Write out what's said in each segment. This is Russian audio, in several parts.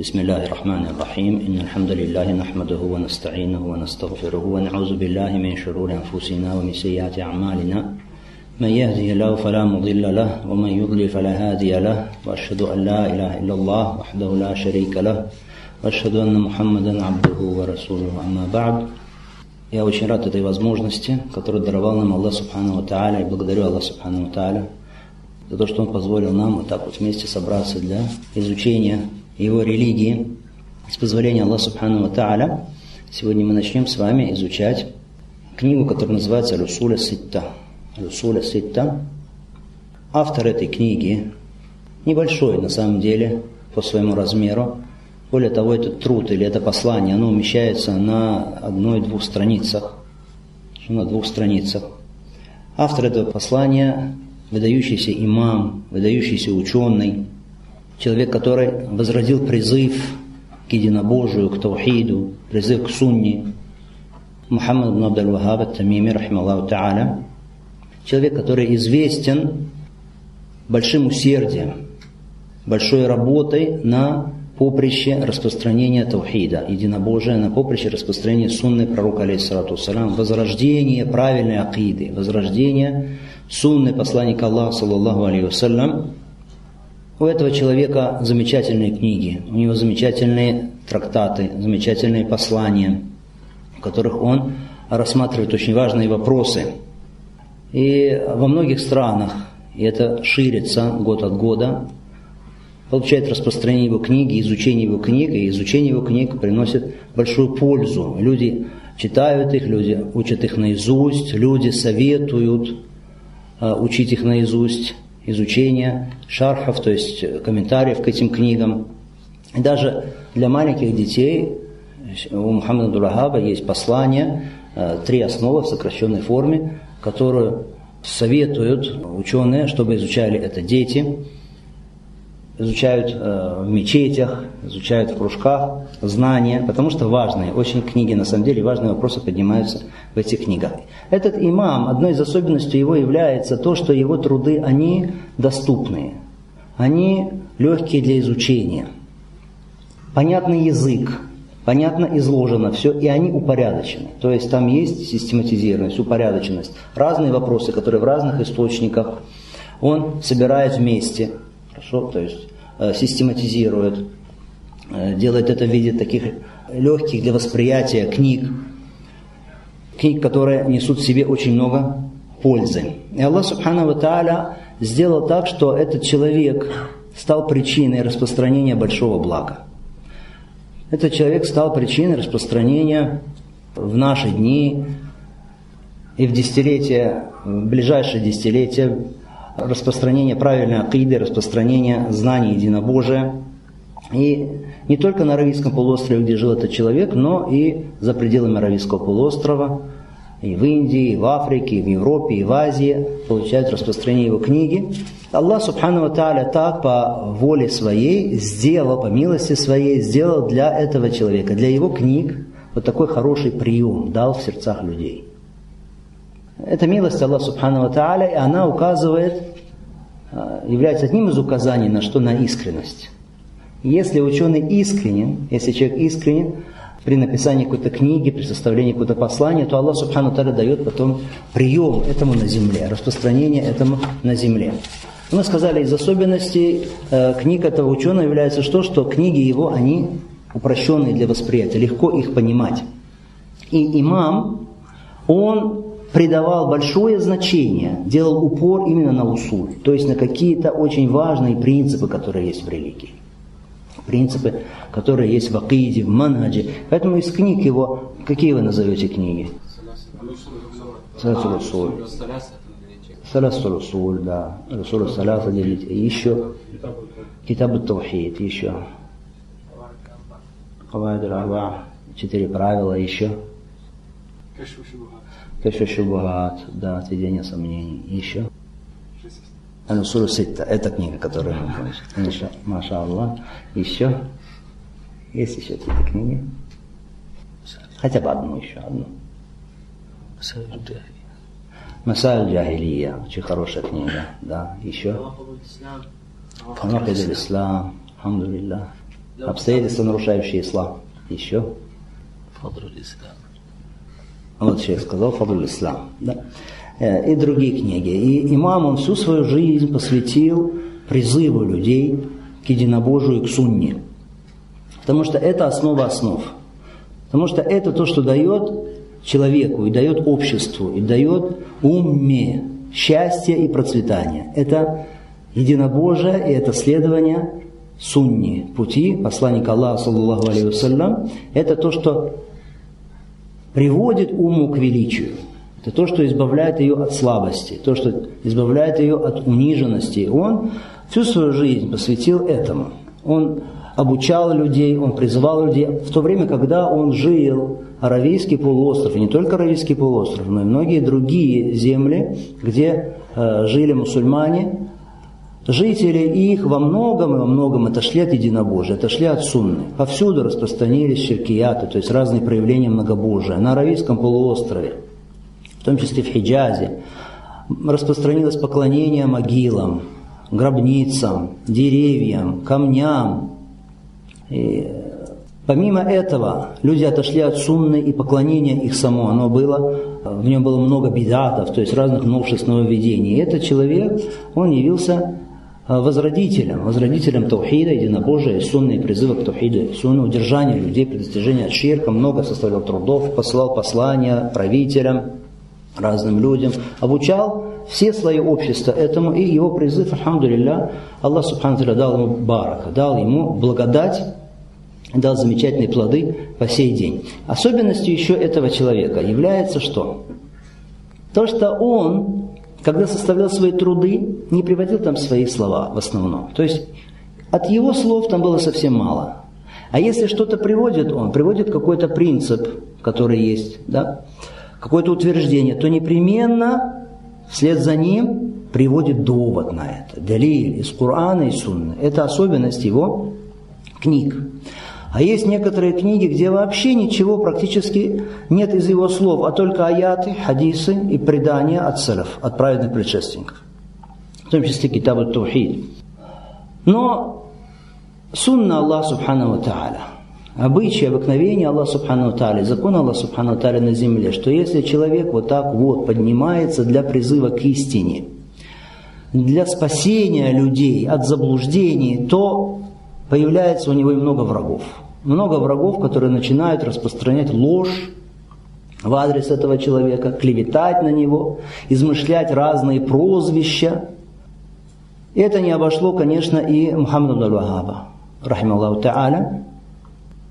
بسم الله الرحمن الرحيم. إن الحمد لله نحمده ونستعينه ونستغفره ونعوذ بالله من شرور أنفسنا ومن سيئات أعمالنا. من يهدي الله فلا مضل له ومن يضلل فلا هادي له. وأشهد أن لا إله إلا الله وحده لا شريك له. وأشهد أن محمدا عبده ورسوله. أما بعد Я очень рад этой возможности, которую даровал нам Аллах Субхану Тааля, и благодарю Аллах Субхану Тааля за то, что Он позволил нам вот так вот вместе собраться для изучения Его религии. С позволения Аллаха Субхану Тааля, сегодня мы начнем с вами изучать книгу, которая называется «Русуля Ситта». «Русуля Ситта». Автор этой книги небольшой на самом деле по своему размеру, более того, этот труд или это послание, оно умещается на одной-двух страницах. На двух страницах. Автор этого послания – выдающийся имам, выдающийся ученый, человек, который возродил призыв к единобожию, к таухиду, призыв к сунне. Мухаммад ибн Абдал Вахаб Тамими, рахималлаху та'аля. Человек, который известен большим усердием, большой работой на поприще распространения таухида, единобожия, на поприще распространения сунны пророка, алейхиссалату салям, возрождение правильной акиды, возрождение сунны посланника Аллаха, саллаллаху алейхи вассалям. У этого человека замечательные книги, у него замечательные трактаты, замечательные послания, в которых он рассматривает очень важные вопросы. И во многих странах, и это ширится год от года, получает распространение его книги, изучение его книг, и изучение его книг приносит большую пользу. Люди читают их, люди учат их наизусть, люди советуют э, учить их наизусть, изучение шархов, то есть комментариев к этим книгам. И даже для маленьких детей у Мухаммада Дурахаба есть послание, э, три основы в сокращенной форме, которую советуют ученые, чтобы изучали это дети изучают э, в мечетях, изучают в кружках знания, потому что важные, очень книги, на самом деле, важные вопросы поднимаются в этих книгах. Этот имам, одной из особенностей его является то, что его труды, они доступные, они легкие для изучения, понятный язык, понятно изложено все, и они упорядочены. То есть там есть систематизированность, упорядоченность. Разные вопросы, которые в разных источниках он собирает вместе. Хорошо, то есть систематизирует, э, делает это в виде таких легких для восприятия книг, книг, которые несут в себе очень много пользы. И Аллах Субхану Тааля сделал так, что этот человек стал причиной распространения большого блага. Этот человек стал причиной распространения в наши дни и в десятилетия, в ближайшие десятилетия распространение правильной акиды, распространение знаний единобожия. И не только на Аравийском полуострове, где жил этот человек, но и за пределами Аравийского полуострова, и в Индии, и в Африке, и в Европе, и в Азии получают распространение его книги. Аллах Субхану Тааля так по воле своей сделал, по милости своей, сделал для этого человека, для его книг вот такой хороший прием дал в сердцах людей. Это милость Аллаха Субхану Тааля, и она указывает, является одним из указаний на что? На искренность. Если ученый искренен, если человек искренен при написании какой-то книги, при составлении какого-то послания, то Аллах Субхану Тааля дает потом прием этому на земле, распространение этому на земле. Мы сказали, из особенностей э, книг этого ученого является что, что книги его, они упрощенные для восприятия, легко их понимать. И имам, он придавал большое значение, делал упор именно на усуль, то есть на какие-то очень важные принципы, которые есть в религии. Принципы, которые есть в акиде, в манхаджи. Поэтому из книг его, какие вы назовете книги? Саласу Расуль, да. Расуль Саласа делите. Еще Китаб Таухид, еще. Хавайд четыре правила, еще. Кашфа Шубахат, да, отведение сомнений. Еще. Анусуру Ситта, это книга, которую мы помним. Маша Аллах. Еще. Есть еще какие-то книги? Хотя бы одну еще, одну. Масаль Джахилия, очень хорошая книга, да, еще. Фанакид Ислам, Алхамдулилlah. Обстоятельства, нарушающие ислам. Еще? Фадруль ислам. Вот сейчас сказал Фадруль ислам. Да? Э, и другие книги. И имам, он всю свою жизнь посвятил призыву людей к единобожию и к сунне. Потому что это основа основ. Потому что это то, что дает человеку, и дает обществу, и дает умме счастье и процветание. Это единобожие, и это следование сунни, пути посланника Аллаха, саллаллаху вассалям, это то, что приводит уму к величию. Это то, что избавляет ее от слабости, то, что избавляет ее от униженности. Он всю свою жизнь посвятил этому. Он обучал людей, он призывал людей. В то время, когда он жил, Аравийский полуостров, и не только Аравийский полуостров, но и многие другие земли, где э, жили мусульмане, жители их во многом и во многом отошли от единобожия, отошли от сунны. Повсюду распространились ширкияты, то есть разные проявления многобожия. На Аравийском полуострове, в том числе в Хиджазе, распространилось поклонение могилам, гробницам, деревьям, камням. И помимо этого, люди отошли от сунны и поклонения их само. Оно было, в нем было много бедатов, то есть разных новшеств нововведений. И этот человек, он явился возродителем, возродителем таухида, единобожия, сунны и призыва к таухиду, сунны, удержания людей при достижении от ширка, много составлял трудов, посылал послания правителям, разным людям, обучал все слои общества этому, и его призыв, алхамдулилля, Аллах Субхану дал ему барака, дал ему благодать, дал замечательные плоды по сей день. Особенностью еще этого человека является что? То, что он когда составлял свои труды, не приводил там свои слова в основном. То есть от его слов там было совсем мало. А если что-то приводит он, приводит какой-то принцип, который есть, да, какое-то утверждение, то непременно вслед за ним приводит довод на это. Далиль из Корана и Сунны. Это особенность его книг. А есть некоторые книги, где вообще ничего практически нет из его слов, а только аяты, хадисы и предания от салaf, от праведных предшественников. В том числе Китабу Таухид. Но сунна Аллах Субхану Тааля, обычаи, обыкновения Аллах Субхану Тааля, закон Аллах Субхану Тааля на земле, что если человек вот так вот поднимается для призыва к истине, для спасения людей от заблуждений, то появляется у него и много врагов. Много врагов, которые начинают распространять ложь в адрес этого человека, клеветать на него, измышлять разные прозвища. Это не обошло, конечно, и Мухаммада Аль-Вахаба, рахималлаху та'аля.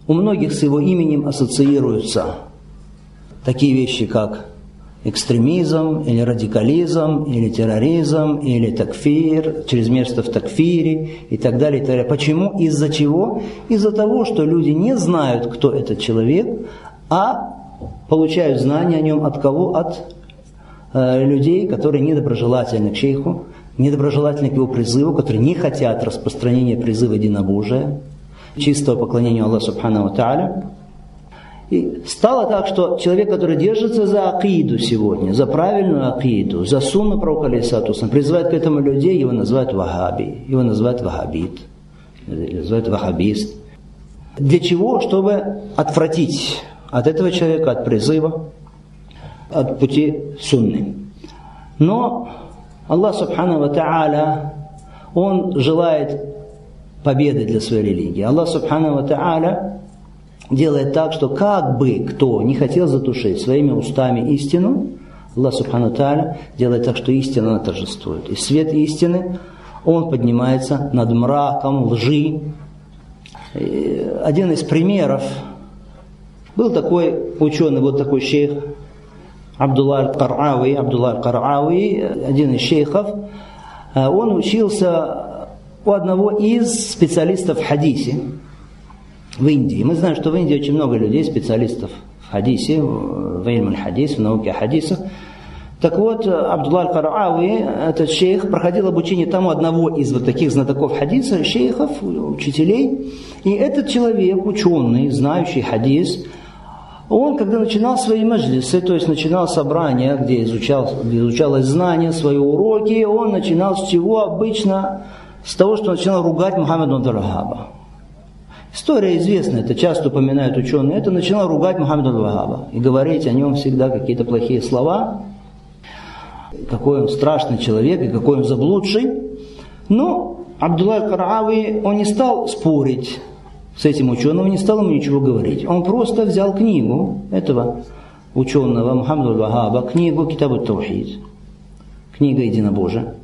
У многих с его именем ассоциируются такие вещи, как экстремизм, или радикализм, или терроризм, или такфир, через место в такфире и так далее. И так далее. Почему? Из-за чего? Из-за того, что люди не знают, кто этот человек, а получают знания о нем от кого? От э, людей, которые недоброжелательны к шейху, недоброжелательны к его призыву, которые не хотят распространения призыва единобожия, чистого поклонения Аллаху Субхану Тааля. И стало так, что человек, который держится за акиду сегодня, за правильную акиду, за сунну пророка Алисатуса, призывает к этому людей, его называют вахаби, его называют вахабит, называют вахабист. Для чего? Чтобы отвратить от этого человека, от призыва, от пути сунны. Но Аллах Субхану Ва Та'аля, Он желает победы для своей религии. Аллах Субхану Ва Та'аля делает так, что как бы кто не хотел затушить своими устами истину, Аллах Субхану Тааля делает так, что истина торжествует. И свет истины, он поднимается над мраком лжи. И один из примеров, был такой ученый, вот такой шейх, Абдулла Карауи, Абдулла Карауи, один из шейхов, он учился у одного из специалистов в хадисе в Индии. Мы знаем, что в Индии очень много людей, специалистов в хадисе, в ilm хадис, в науке хадиса. Так вот, Абдулла Аль-Карауи, этот шейх, проходил обучение тому одного из вот таких знатоков хадиса, шейхов, учителей. И этот человек, ученый, знающий хадис, он, когда начинал свои маджлисы, то есть начинал собрание, где, изучал, где изучалось знание, свои уроки, он начинал с чего обычно? С того, что начинал ругать Мухаммеда Дарахаба. История известна, это часто упоминают ученые. Это начинал ругать Мухаммеда Вагаба и говорить о нем всегда какие-то плохие слова. Какой он страшный человек и какой он заблудший. Но Абдулла Караави, он не стал спорить с этим ученым, не стал ему ничего говорить. Он просто взял книгу этого ученого Мухаммада Вагаба, книгу Китабу Таухид, книга Единобожия,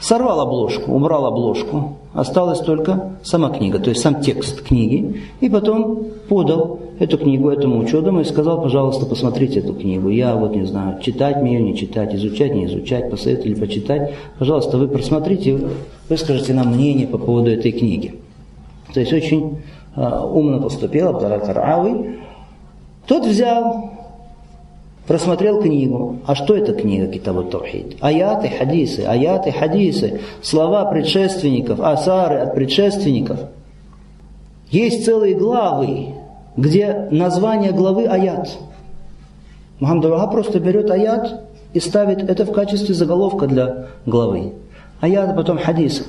сорвал обложку, убрал обложку, осталась только сама книга, то есть сам текст книги, и потом подал эту книгу этому ученому и сказал, пожалуйста, посмотрите эту книгу. Я вот не знаю, читать мне ее, не читать, изучать, не изучать, посоветовали почитать. Пожалуйста, вы просмотрите, выскажите нам мнение по поводу этой книги. То есть очень э, умно поступил Абдалатар Ави. Тот взял просмотрел книгу. А что это книга Китабу Таухид? Аяты, хадисы, аяты, хадисы, слова предшественников, асары от предшественников. Есть целые главы, где название главы аят. Мухаммад просто берет аят и ставит это в качестве заголовка для главы. Аят, потом хадисы.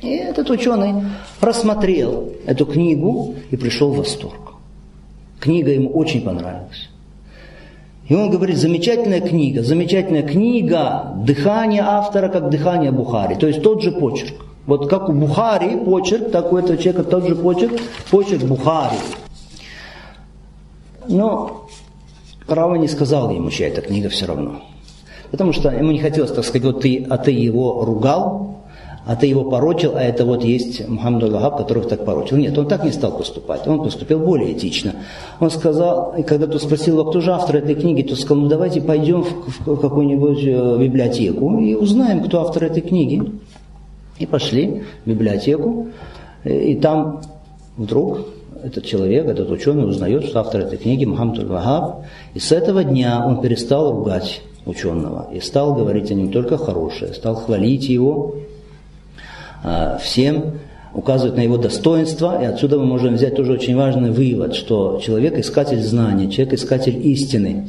И этот ученый просмотрел эту книгу и пришел в восторг. Книга ему очень понравилась. И он говорит, замечательная книга, замечательная книга, дыхание автора, как дыхание Бухари. То есть тот же почерк. Вот как у Бухари почерк, так у этого человека тот же почерк, почерк Бухари. Но Рава не сказал ему, чья эта книга все равно. Потому что ему не хотелось, так сказать, вот ты, а ты его ругал, а ты его порочил, а это вот есть Мухаммад которых так порочил. Нет, он так не стал поступать, он поступил более этично. Он сказал, и когда тот спросил, а кто же автор этой книги, то сказал, ну давайте пойдем в, какую-нибудь э, библиотеку и узнаем, кто автор этой книги. И пошли в библиотеку, и там вдруг этот человек, этот ученый узнает, что автор этой книги Мухаммад Аль-Вахаб, и с этого дня он перестал ругать ученого и стал говорить о нем только хорошее, стал хвалить его, всем, указывать на его достоинство, и отсюда мы можем взять тоже очень важный вывод, что человек искатель знания, человек искатель истины,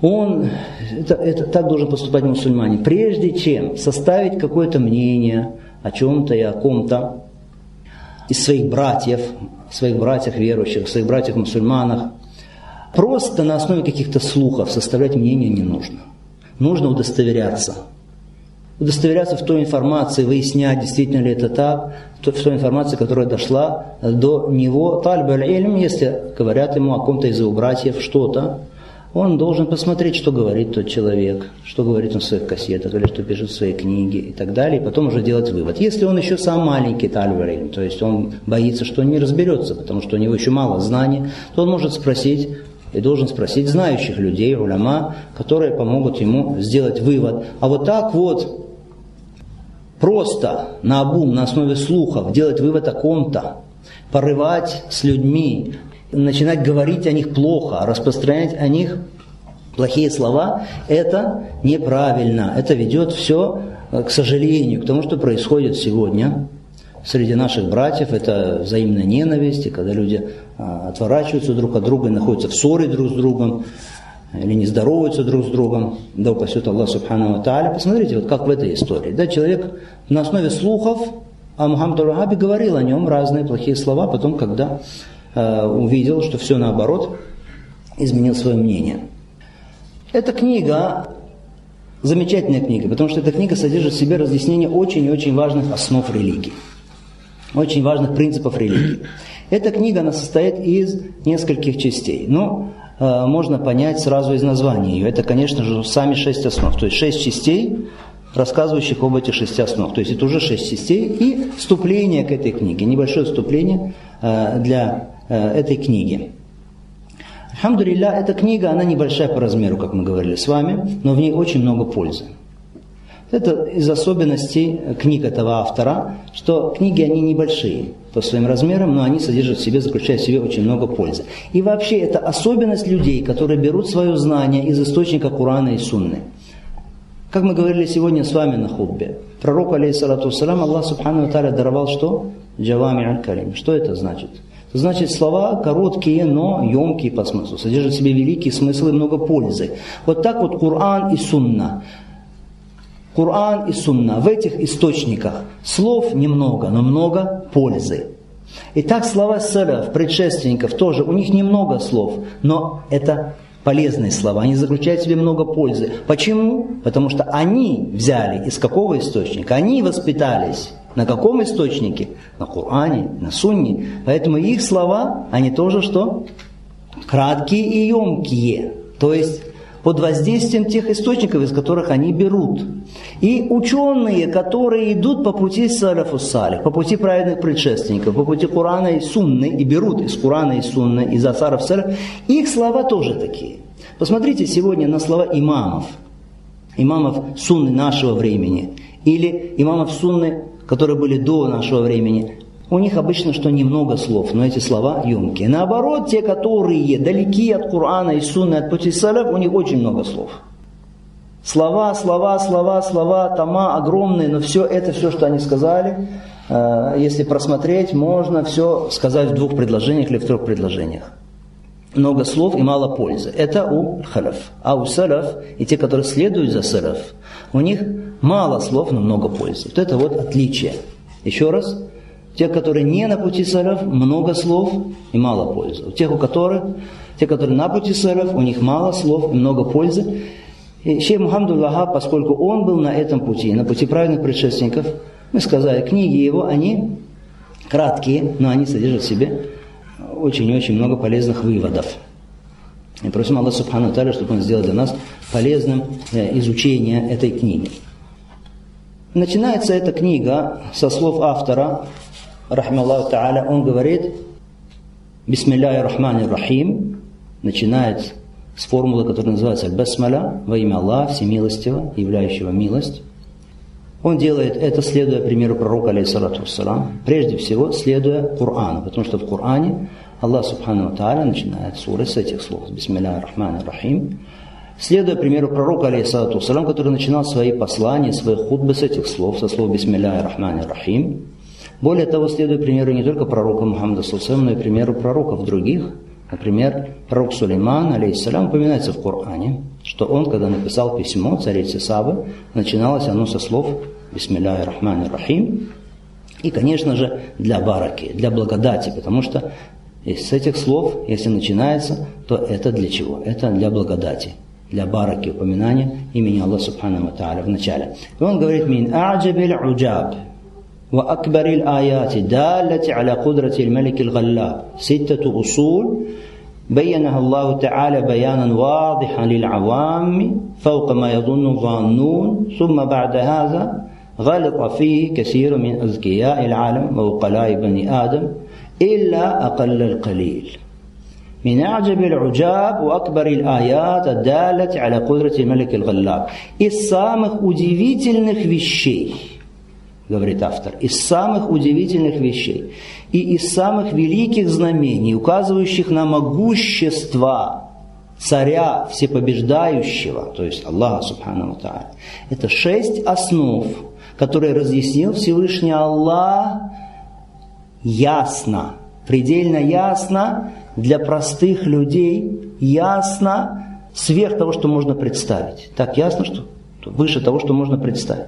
он, это, это так должен поступать мусульмане, прежде чем составить какое-то мнение о чем-то и о ком-то из своих братьев, своих братьев верующих, своих братьев мусульманах, просто на основе каких-то слухов составлять мнение не нужно. Нужно удостоверяться – удостоверяться в той информации, выяснять, действительно ли это так, в той информации, которая дошла до него. Тальб аль если говорят ему о ком-то из его братьев что-то, он должен посмотреть, что говорит тот человек, что говорит он в своих кассетах, или что пишет в своей книге и так далее, и потом уже делать вывод. Если он еще сам маленький тальварин, то есть он боится, что он не разберется, потому что у него еще мало знаний, то он может спросить и должен спросить знающих людей, уляма, которые помогут ему сделать вывод. А вот так вот просто на обум, на основе слухов делать вывод о ком-то, порывать с людьми, начинать говорить о них плохо, распространять о них плохие слова, это неправильно. Это ведет все, э, к сожалению, к тому, что происходит сегодня среди наших братьев. Это взаимная ненависть, и когда люди а, отворачиваются друг от друга и находятся в ссоре друг с другом или не здороваются друг с другом, да упасет Аллах Субхану Тааля. Посмотрите, вот как в этой истории. Да, человек на основе слухов о Мухаммаду Рахабе говорил о нем разные плохие слова, потом, когда э, увидел, что все наоборот, изменил свое мнение. Эта книга замечательная книга, потому что эта книга содержит в себе разъяснение очень и очень важных основ религии, очень важных принципов религии. Эта книга, она состоит из нескольких частей. Но можно понять сразу из названия ее. Это, конечно же, сами шесть основ. То есть шесть частей, рассказывающих об этих шести основах. То есть это уже шесть частей и вступление к этой книге. Небольшое вступление э, для э, этой книги. Алхамдулилля, эта книга, она небольшая по размеру, как мы говорили с вами, но в ней очень много пользы. Это из особенностей книг этого автора, что книги, они небольшие по своим размерам, но они содержат в себе, заключают в себе очень много пользы. И вообще это особенность людей, которые берут свое знание из источника Корана и Сунны. Как мы говорили сегодня с вами на худбе, пророку, алейхиссалату салам, Аллах Субхану Тааля даровал что? Джавами аль-Калим. Что это значит? Значит слова короткие, но емкие по смыслу, содержат в себе великий смысл и много пользы. Вот так вот Коран и Сунна. Коран и Сунна. В этих источниках слов немного, но много пользы. Итак, слова салаф, предшественников, тоже, у них немного слов, но это полезные слова, они заключают в себе много пользы. Почему? Потому что они взяли из какого источника? Они воспитались на каком источнике? На Коране, на Сунне. Поэтому их слова, они тоже что? Краткие и емкие. То есть под воздействием тех источников, из которых они берут. И ученые, которые идут по пути салафу салих, по пути праведных предшественников, по пути Курана и Сунны, и берут из Курана и Сунны, из Асаров салиф, их слова тоже такие. Посмотрите сегодня на слова имамов, имамов Сунны нашего времени, или имамов Сунны, которые были до нашего времени. У них обычно что немного слов, но эти слова емкие. Наоборот, те, которые далеки от Корана и Сунны, от пути у них очень много слов. Слова, слова, слова, слова, тома огромные, но все это, все, что они сказали, э, если просмотреть, можно все сказать в двух предложениях или в трех предложениях. Много слов и мало пользы. Это у халяф. А у салаф и те, которые следуют за салаф, у них мало слов, но много пользы. Вот это вот отличие. Еще раз, те, которые не на пути салаф, много слов и мало пользы. У тех, у которых, те, которые на пути салаф, у них мало слов и много пользы. И шейх Мухаммад Вахаб, поскольку он был на этом пути, на пути правильных предшественников, мы сказали, книги его, они краткие, но они содержат в себе очень-очень много полезных выводов. И просим Аллаха Субхану Таля, чтобы Он сделал для нас полезным э, изучение этой книги. Начинается эта книга со слов автора рахмаллаху та'аля, он говорит, Бисмилляхи рахмани рахим, начинает с формулы, которая называется Басмаля, во имя Аллаха, Всемилостивого, являющего милость. Он делает это, следуя примеру пророка, алейхиссалату вассалам, прежде всего, следуя Корану, потому что в Коране Аллах Субхану Тааля начинает суры с этих слов, Бисмилляхи рахмани рахим, следуя примеру пророка, алейхиссалату вассалам, который начинал свои послания, свои худбы с этих слов, со слов Бисмилляхи рахмани рахим, более того, следуя примеру не только пророка Мухаммада Сусам, но и примеру пророков других. Например, пророк Сулейман, алейхиссалям, упоминается в Коране, что он, когда написал письмо царице Сабы, начиналось оно со слов «Бисмилляхи рахмани рахим». И, конечно же, для бараки, для благодати, потому что с этих слов, если начинается, то это для чего? Это для благодати, для бараки, упоминания имени Аллаха Субхану Тааля в начале. И он говорит «Мин а'джабиль уджаб» وأكبر الآيات الدالة على قدرة الملك الغلاب ستة أصول بينها الله تعالى بيانا واضحا للعوام فوق ما يظن الظانون ثم بعد هذا غلط فيه كثير من أذكياء العالم ووقلاء بني آدم إلا أقل القليل من أعجب العجاب وأكبر الآيات الدالة على قدرة الملك الغلاب из самых удивительных вещей – говорит автор, из самых удивительных вещей и из самых великих знамений, указывающих на могущество царя всепобеждающего, то есть Аллаха Субхану Тааля. Это шесть основ, которые разъяснил Всевышний Аллах ясно, предельно ясно для простых людей, ясно сверх того, что можно представить. Так ясно, что выше того, что можно представить.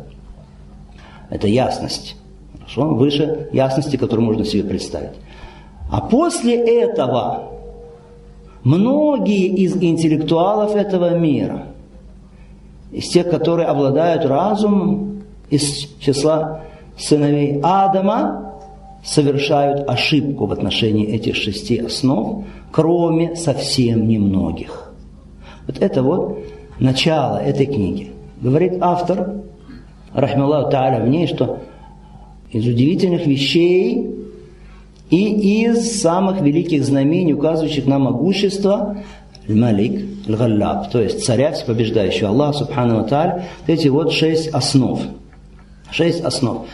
Это ясность. Хорошо? Выше ясности, которую можно себе представить. А после этого многие из интеллектуалов этого мира, из тех, которые обладают разумом, из числа сыновей Адама, совершают ошибку в отношении этих шести основ, кроме совсем немногих. Вот это вот начало этой книги. Говорит автор, рахмаллаху та'аля, в ней, что из удивительных вещей и из самых великих знамений, указывающих на могущество, مالك, غلاب, то есть царя всепобеждающего Аллаха سبحانه وتعالى, эти вот шесть основ. Шесть основ.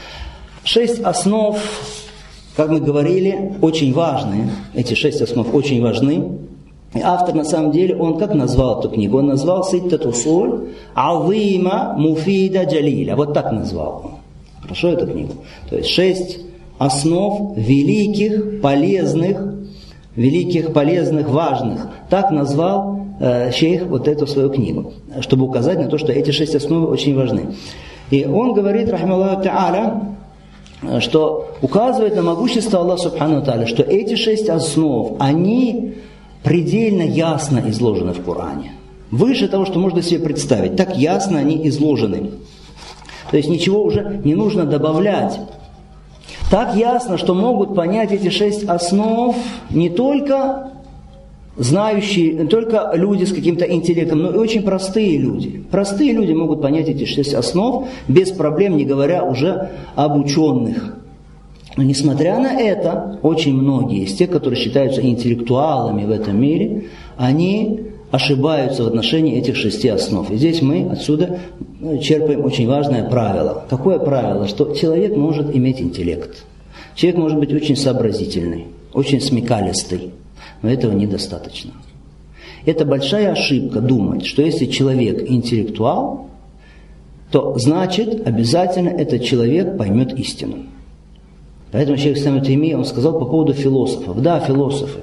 Шесть основ, как мы говорили, очень важные. Эти шесть основ очень важны. И автор, на самом деле, он как назвал эту книгу? Он назвал ستة أصول عظيمة مفيدة جليلة. Вот так назвал он. Хорошо эту книгу? То есть шесть основ великих, полезных, великих, полезных, важных. Так назвал э, шейх вот эту свою книгу, чтобы указать на то, что эти шесть основ очень важны. И он говорит, рахмаллаху та'аля, что указывает на могущество Аллаха Субхану что эти шесть основ, они предельно ясно изложены в Коране. Выше того, что можно себе представить. Так ясно они изложены. То есть ничего уже не нужно добавлять. Так ясно, что могут понять эти шесть основ не только знающие, не только люди с каким-то интеллектом, но и очень простые люди. Простые люди могут понять эти шесть основ без проблем, не говоря уже об ученых. Но несмотря на это, очень многие из тех, которые считаются интеллектуалами в этом мире, они ошибаются в отношении этих шести основ. И здесь мы отсюда ну, черпаем очень важное правило. Какое правило? Что человек может иметь интеллект. Человек может быть очень сообразительный, очень смекалистый, но этого недостаточно. Это большая ошибка думать, что если человек интеллектуал, то значит обязательно этот человек поймет истину. Поэтому человек Ислам Тайми, он сказал по поводу философов. Да, философы.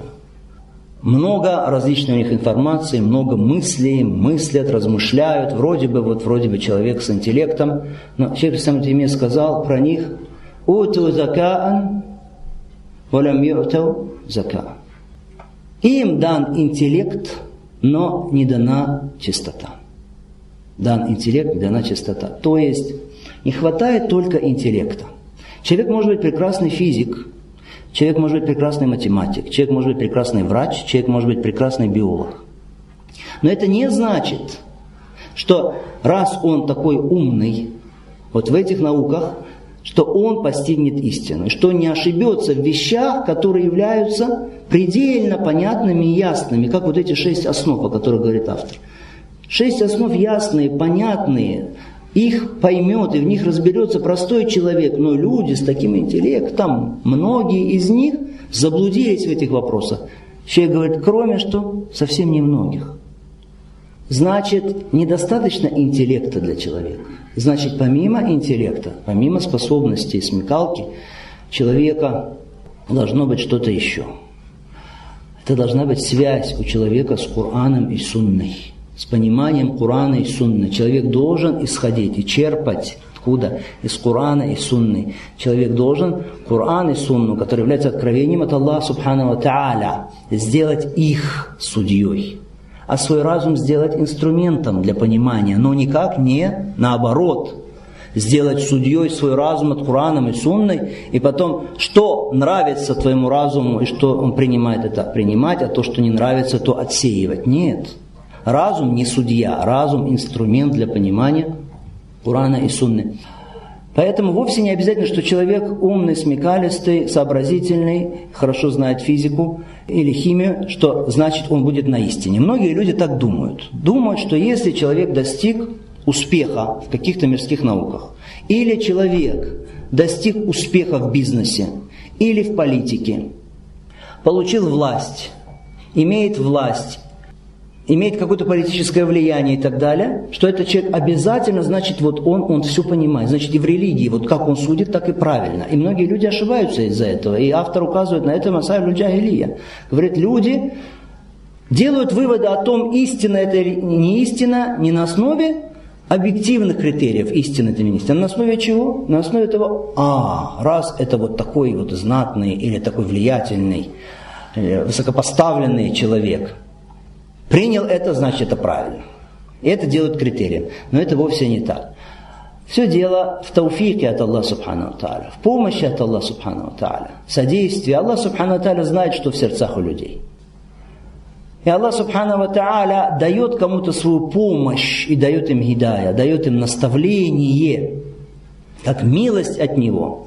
Много различной у них информации, много мыслей, мыслят, размышляют. Вроде бы, вот вроде бы человек с интеллектом. Но человек Ислам Тайми сказал про них «Уту закаан, валям ю'тау закаан». Им дан интеллект, но не дана чистота. Дан интеллект, не дана чистота. То есть не хватает только интеллекта. Человек может быть прекрасный физик, человек может быть прекрасный математик, человек может быть прекрасный врач, человек может быть прекрасный биолог. Но это не значит, что раз он такой умный, вот в этих науках, что он постигнет истину, что не ошибется в вещах, которые являются предельно понятными и ясными, как вот эти шесть основ, о которых говорит автор. Шесть основ ясные, понятные, их поймет и в них разберется простой человек, но люди с таким интеллектом, многие из них заблудились в этих вопросах. Человек говорит, кроме что, совсем немногих. Значит, недостаточно интеллекта для человека. Значит, помимо интеллекта, помимо способностей смекалки, человека должно быть что-то еще. Это должна быть связь у человека с Кораном и Сунной, с пониманием Корана и Сунны. Человек должен исходить и черпать откуда? Из Корана и Сунны. Человек должен Коран и Сунну, который является откровением от Аллаха Субхану Тааля, сделать их судьей а свой разум сделать инструментом для понимания, но никак не наоборот. Сделать судьей свой разум от Кураном и Сунной, и потом, что нравится твоему разуму, и что он принимает это принимать, а то, что не нравится, то отсеивать. Нет. Разум не судья, разум инструмент для понимания Курана и Сунны. Поэтому вовсе не обязательно, что человек умный, смекалистый, сообразительный, хорошо знает физику или химию, что значит он будет на истине. Многие люди так думают. Думают, что если человек достиг успеха в каких-то мирских науках, или человек достиг успеха в бизнесе, или в политике, получил власть, имеет власть, имеет какое-то политическое влияние и так далее, что этот человек обязательно, значит, вот он, он все понимает. Значит, и в религии, вот как он судит, так и правильно. И многие люди ошибаются из-за этого. И автор указывает на это Масай Джахилия. Говорит, люди делают выводы о том, истина это не истина, не на основе объективных критериев истины это не истина. На основе чего? На основе того, а, раз это вот такой вот знатный или такой влиятельный, э, высокопоставленный человек – Принял это, значит это правильно. И это делают критерием. Но это вовсе не так. Все дело в тауфике от Аллаха Субхану Тааля, в помощи от Аллаха Субхану Тааля, содействии. Аллах Субхану Тааля знает, что в сердцах у людей. И Аллах Субхану Тааля дает кому-то свою помощь и дает им гидая, дает им наставление, как милость от Него,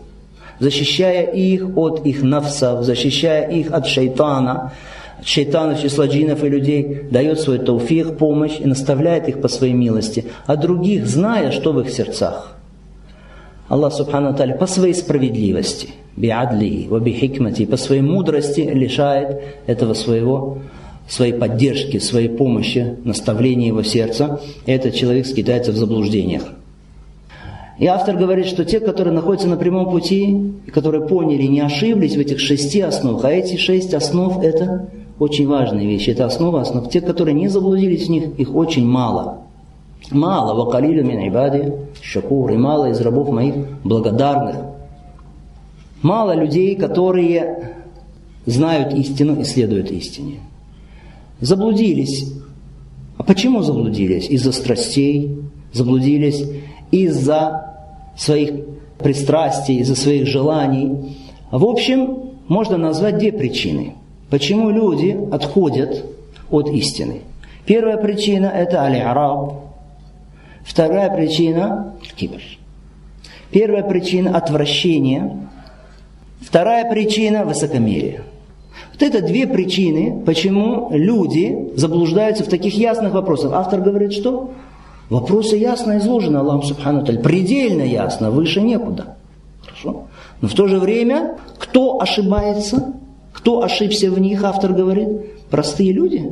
защищая их от их навсов, защищая их от шайтана, шайтанов, числа джинов и людей, дает свой тауфих, помощь и наставляет их по своей милости, а других, зная, что в их сердцах. Аллах Субхану Таля по своей справедливости, биадли, ваби хикмати, по своей мудрости лишает этого своего своей поддержки, своей помощи, наставления его сердца, и этот человек скитается в заблуждениях. И автор говорит, что те, которые находятся на прямом пути, которые поняли, не ошиблись в этих шести основах, а эти шесть основ – это очень важные вещи. Это основа основ. Те, которые не заблудились в них, их очень мало. Мало. Вакалилю мин ибади шакур. И мало из рабов моих благодарных. Мало людей, которые знают истину и следуют истине. Заблудились. А почему заблудились? Из-за страстей, заблудились из-за своих пристрастий, из-за своих желаний. В общем, можно назвать две причины. Почему люди отходят от истины? Первая причина – это аль-араб. Вторая причина – кибр. Первая причина – отвращение. Вторая причина – высокомерие. Вот это две причины, почему люди заблуждаются в таких ясных вопросах. Автор говорит, что? Вопросы ясно изложены Аллахом Субхану Таль, предельно ясно, выше некуда. Хорошо? Но в то же время, кто ошибается, кто ошибся в них, автор говорит, простые люди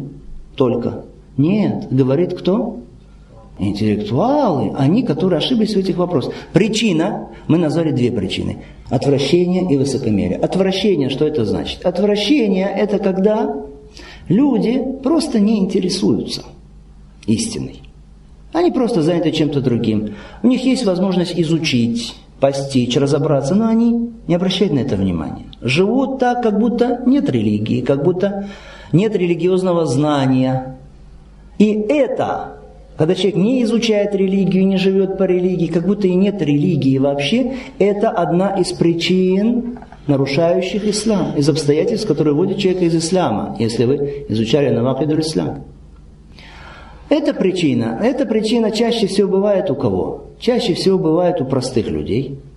только. Нет, говорит кто? Интеллектуалы, они, которые ошиблись в этих вопросах. Причина, мы назвали две причины. Отвращение и высокомерие. Отвращение, что это значит? Отвращение – это когда люди просто не интересуются истиной. Они просто заняты чем-то другим. У них есть возможность изучить, постичь, разобраться, но они не обращают на это внимания. Живут так, как будто нет религии, как будто нет религиозного знания. И это когда человек не изучает религию, не живет по религии, как будто и нет религии вообще, это одна из причин, нарушающих ислам, из обстоятельств, которые вводят человека из ислама, если вы изучали Навакиdur ислам. Эта причина, эта причина чаще всего бывает у кого? Чаще всего бывает у простых людей –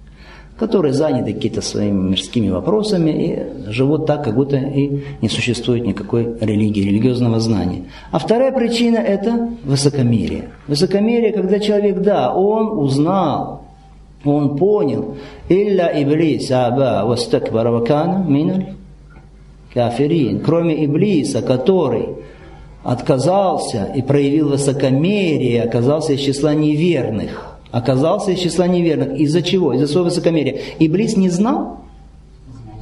которые заняты какими-то своими мирскими вопросами и живут так, как будто и не существует никакой религии, религиозного знания. А вторая причина – это высокомерие. Высокомерие, когда человек, да, он узнал, он понял, «Илля иблис аба вастакбара вакана миналь кафирин». Кроме Иблиса, который отказался и проявил высокомерие, оказался из числа неверных – оказался из числа неверных. Из-за чего? Из-за своего высокомерия. Иблис не знал?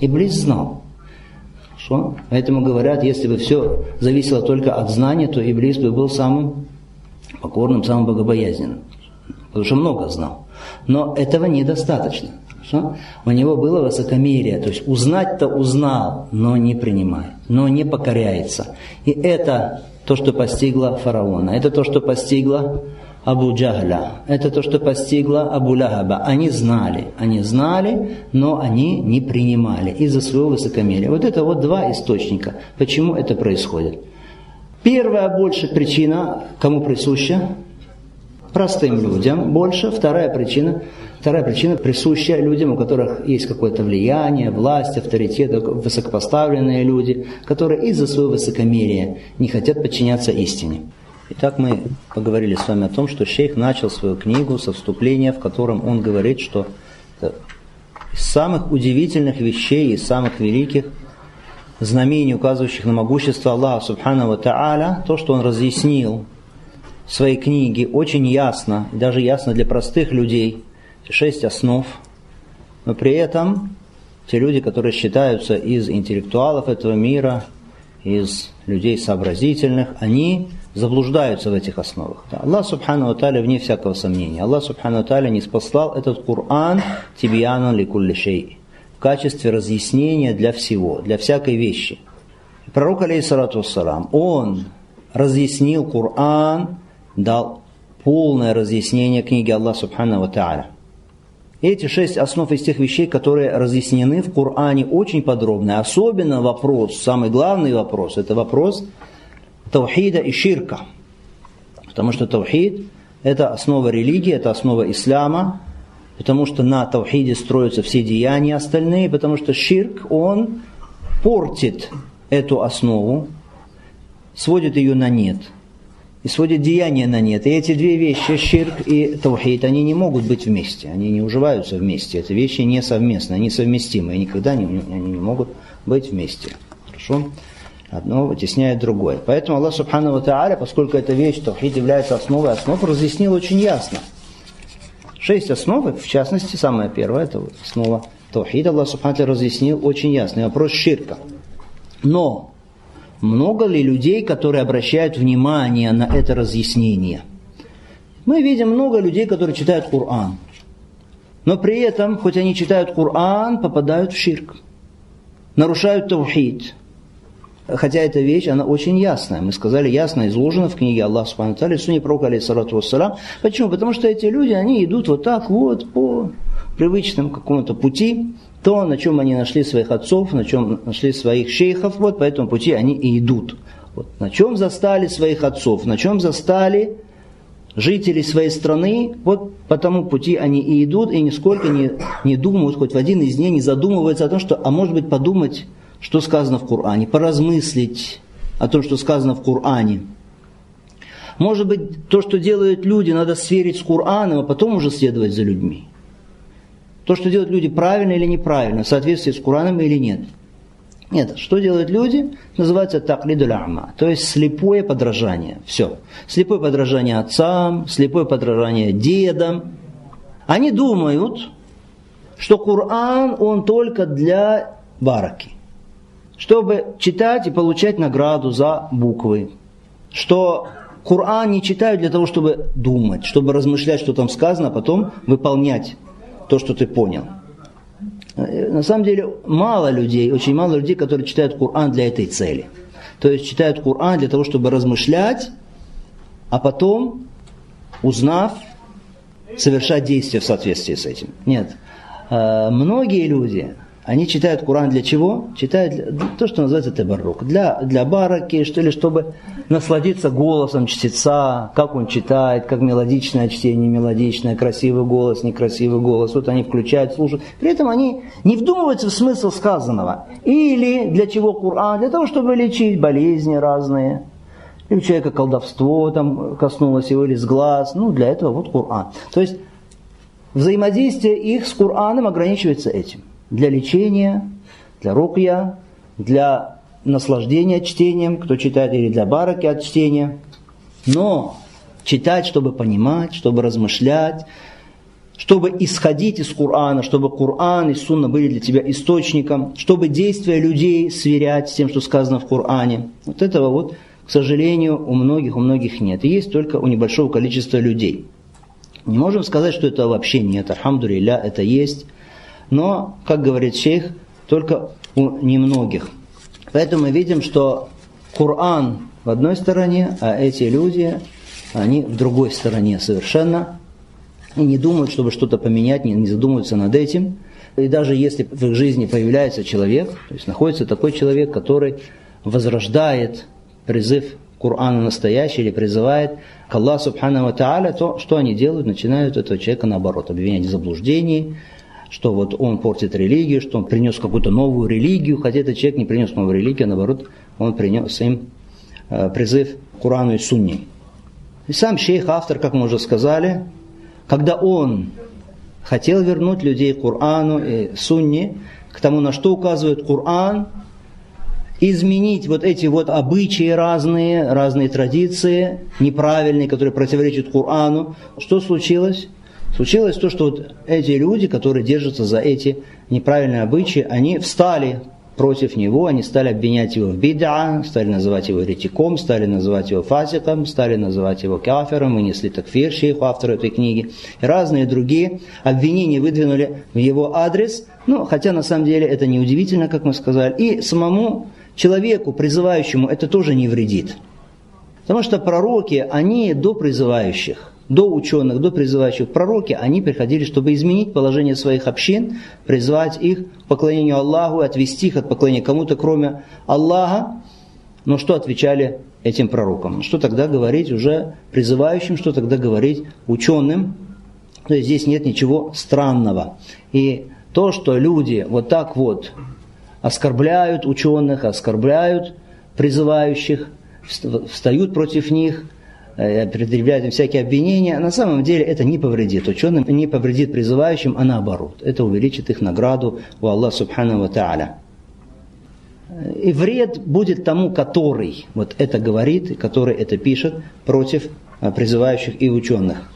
Иблис знал. Что? Поэтому говорят, если бы все зависело только от знания, то Иблис бы был самым покорным, самым богобоязненным. Потому что много знал. Но этого недостаточно. Что? У него было высокомерие, то есть узнать-то узнал, но не принимает, но не покоряется. И это то, что постигло фараона, это то, что постигло Абу Джахля. Это то, что постигло Абу Лахаба. Они знали, они знали, но они не принимали из-за своего высокомерия. Вот это вот два источника, почему это происходит. Первая больше причина, кому присуща? Простым людям больше. Вторая причина, вторая причина присуща людям, у которых есть какое-то влияние, власть, авторитет, высокопоставленные люди, которые из-за своего высокомерия не хотят подчиняться истине. Итак, мы поговорили с вами о том, что шейх начал свою книгу со вступления, в котором он говорит, что из самых удивительных вещей, из самых великих знамений, указывающих на могущество Аллаха Субхану Тааля, то, что он разъяснил в своей книге очень ясно, и даже ясно для простых людей, шесть основ, но при этом те люди, которые считаются из интеллектуалов этого мира, из людей сообразительных, они заблуждаются в этих основах. Да. Аллах Субхану Аталя, вне всякого сомнения, Аллах Субхану Аталя не спаслал этот Коран тибьяна ликулли шей в качестве разъяснения для всего, для всякой вещи. Пророк, алейхиссалату вассалам, он разъяснил Коран, дал полное разъяснение книги Аллаха Субхану Аталя. Эти шесть основ из тех вещей, которые разъяснены в Коране очень подробно. Особенно вопрос, самый главный вопрос, это вопрос таухида и ширка. Потому что таухид – это основа религии, это основа ислама, потому что на таухиде строятся все деяния остальные, потому что ширк, он портит эту основу, сводит ее на нет и сводит деяния на нет. И эти две вещи, ширк и таухид, они не могут быть вместе, они не уживаются вместе. Это вещи не совместны, они совместимы, и никогда не, они не могут быть вместе. Хорошо? Одно вытесняет другое. Поэтому Аллах Субхану Тааля, поскольку эта вещь, Тавхид является основой основ, разъяснил очень ясно. Шесть основ, в частности, самая первая, это основа Тавхида, Аллах Субхану разъяснил очень ясно. Вопрос ширка. Но много ли людей, которые обращают внимание на это разъяснение? Мы видим много людей, которые читают Коран. но при этом, хоть они читают Коран, попадают в ширк, нарушают таухид. Хотя эта вещь, она очень ясная. Мы сказали, ясно изложена в книге Аллаха Субхану Таля, Суне Пророка, алейхиссалату вассалам. Почему? Потому что эти люди, они идут вот так вот по привычному какому-то пути, то, на чем они нашли своих отцов, на чем нашли своих шейхов, вот по этому пути они и идут. Вот, на чем застали своих отцов, на чем застали жителей своей страны, вот по тому пути они и идут, и нисколько не, не думают, хоть в один из дней не задумываются о том, что, а может быть, подумать, что сказано в Коране, поразмыслить о том, что сказано в Коране. Может быть, то, что делают люди, надо сверить с Кораном, а потом уже следовать за людьми. То, что делают люди, правильно или неправильно, в соответствии с Кораном или нет – нет, что делают люди? Называется таклидуль ама, то есть слепое подражание. Все. Слепое подражание отцам, слепое подражание дедам. Они думают, что Коран, он только для бараки. Чтобы читать и получать награду за буквы. Что Коран не читают для того, чтобы думать, чтобы размышлять, что там сказано, а потом выполнять то, что ты понял. Э, на самом деле мало людей, очень мало людей, которые читают Коран для этой цели. То есть читают Коран для того, чтобы размышлять, а потом, узнав, совершать действия в соответствии с этим. Нет. Э, многие люди, они читают Коран для чего? Читают для, то, что называется табаррук. Для, для бараки, что ли, чтобы насладиться голосом чтеца, как он читает, как мелодичное чтение, мелодичное, красивый голос, некрасивый голос. Вот они включают, слушают. При этом они не вдумываются в смысл сказанного. Или для чего Коран? Для того, чтобы лечить болезни разные. Или у человека колдовство там коснулось его, или с глаз. Ну, для этого вот Коран. То есть взаимодействие их с Кораном ограничивается этим для лечения, для рукья, для наслаждения чтением, кто читает, или для бараки от чтения. Но читать, чтобы понимать, чтобы размышлять, чтобы исходить из Корана, чтобы Коран и Сунна были для тебя источником, чтобы действия людей сверять с тем, что сказано в Коране. Вот этого вот, к сожалению, у многих, у многих нет. И есть только у небольшого количества людей. Не можем сказать, что это вообще нет. Альхамду это есть но, как говорит шейх, только у немногих. Поэтому мы видим, что Коран в одной стороне, а эти люди, они в другой стороне совершенно. И не думают, чтобы что-то поменять, не, задумываются над этим. И даже если в их жизни появляется человек, то есть находится такой человек, который возрождает призыв Корана настоящий или призывает к Аллаху Субхану Тааля, то что они делают? Начинают этого человека наоборот обвинять в заблуждении, что вот он портит религию, что он принес какую-то новую религию, хотя этот человек не принес новую религию, а наоборот, он принес им э, призыв к Курану и Сунне. И сам шейх, автор, как мы уже сказали, когда он хотел вернуть людей к Курану и Сунне, к тому, на что указывает Куран, изменить вот эти вот обычаи разные, разные традиции, неправильные, которые противоречат Курану, что случилось? Случилось то, что вот эти люди, которые держатся за эти неправильные обычаи, они встали против него, они стали обвинять его в бида, стали называть его еретиком, стали называть его фасиком, стали называть его кафером, вынесли такфир шейху, автору этой книги. И разные другие обвинения выдвинули в его адрес, ну, хотя на самом деле это не удивительно, как мы сказали. И самому человеку, призывающему, это тоже не вредит. Потому что пророки, они до призывающих – до ученых, до призывающих пророки, они приходили, чтобы изменить положение своих общин, призвать их к поклонению Аллаху, отвести их от поклонения кому-то, кроме Аллаха. Но что отвечали этим пророкам? Что тогда говорить уже призывающим, что тогда говорить ученым? То есть здесь нет ничего странного. И то, что люди вот так вот оскорбляют ученых, оскорбляют призывающих, встают против них – предъявляют им всякие обвинения, на самом деле это не повредит ученым, не повредит призывающим, а наоборот. Это увеличит их награду у Аллаха Субхану Ва Та'аля. И вред будет тому, который вот это говорит, который это пишет против э, призывающих и ученых.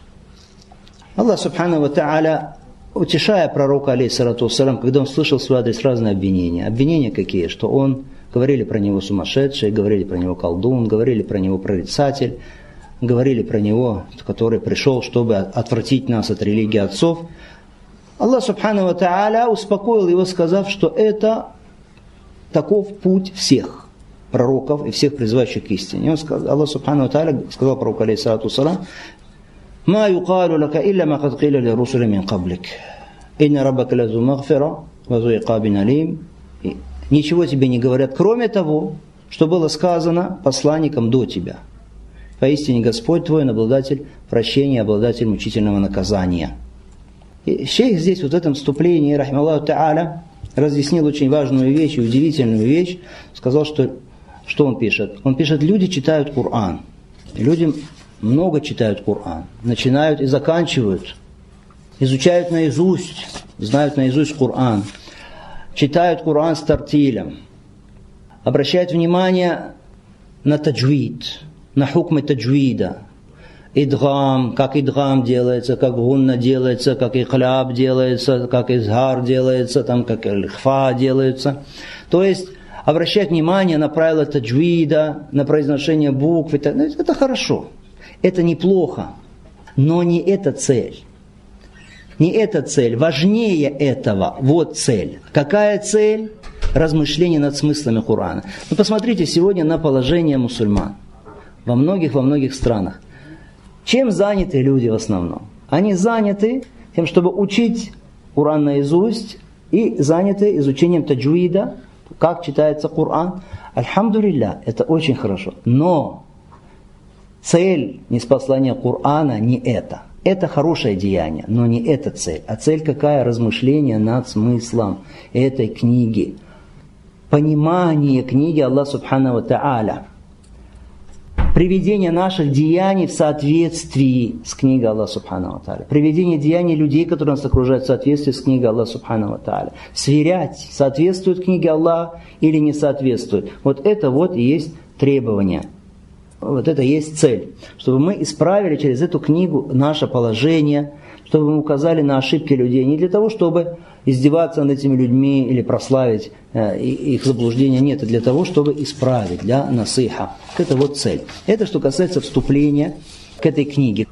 Аллах Субхану Ва Та'аля, утешая пророка, алейхиссалату вассалам, когда он слышал свой адрес разные обвинения. Обвинения какие? Что он, говорили про него сумасшедший, говорили про него колдун, говорили про него прорицатель, говорили про него, который пришел, чтобы отвратить нас от религии отцов. Аллах Субхану Ва Тааля успокоил его, сказав, что это таков путь всех пророков и всех призывающих к истине. Он сказал, Аллах Субхану Ва Тааля сказал пророку, алейхиссалату салам, «Ма юкалу лака илля ма кад ли русули мин каблик. Инна рабака лазу магфира, вазу икабин алим». Ничего тебе не говорят, кроме того, что было сказано посланникам до тебя. Поистине Господь твой, обладатель прощения, обладатель мучительного наказания. И шейх здесь вот в этом вступлении, рахмаллаху та'аля, разъяснил очень важную вещь удивительную вещь. Сказал, что, что он пишет? Он пишет, люди читают Коран. Люди много читают Коран. Начинают и заканчивают. Изучают наизусть, знают наизусть Коран. Читают Коран с тартилем. Обращают внимание на таджвид, на хукмы таджвида, идгам, как идгам делается, как гунна делается, как ихляб делается, как изгар делается, там, как лихфа делается. То есть обращать внимание на правила таджвида, на произношение букв. Это, это хорошо, это неплохо, но не это цель. Не эта цель. Важнее этого, вот цель. Какая цель? Размышление над смыслами Корана. Ну посмотрите сегодня на положение мусульман во многих, во многих странах. Чем заняты люди в основном? Они заняты тем, чтобы учить Коран наизусть и заняты изучением таджуида, как читается Коран. Альхамдулилля, это очень хорошо. Но цель неспослания Корана не это. Это хорошее деяние, но не эта цель. А цель какая? Размышление над смыслом этой книги. Понимание книги Аллаха Субхану Тааля приведение наших деяний в соответствии с книгой Аллаха Субхану Тааля. Приведение деяний людей, которые нас окружают в соответствии с книгой Аллаха Субхану Тааля. Сверять, соответствует книге Аллаха или не соответствует. Вот это вот и есть требование. Вот это и есть цель. Чтобы мы исправили через эту книгу наше положение, чтобы мы указали на ошибки людей. Не для того, чтобы издеваться над этими людьми или прославить э, их заблуждения. Нет, это для того, чтобы исправить, для насыха. Это вот цель. Это что касается вступления к этой книге.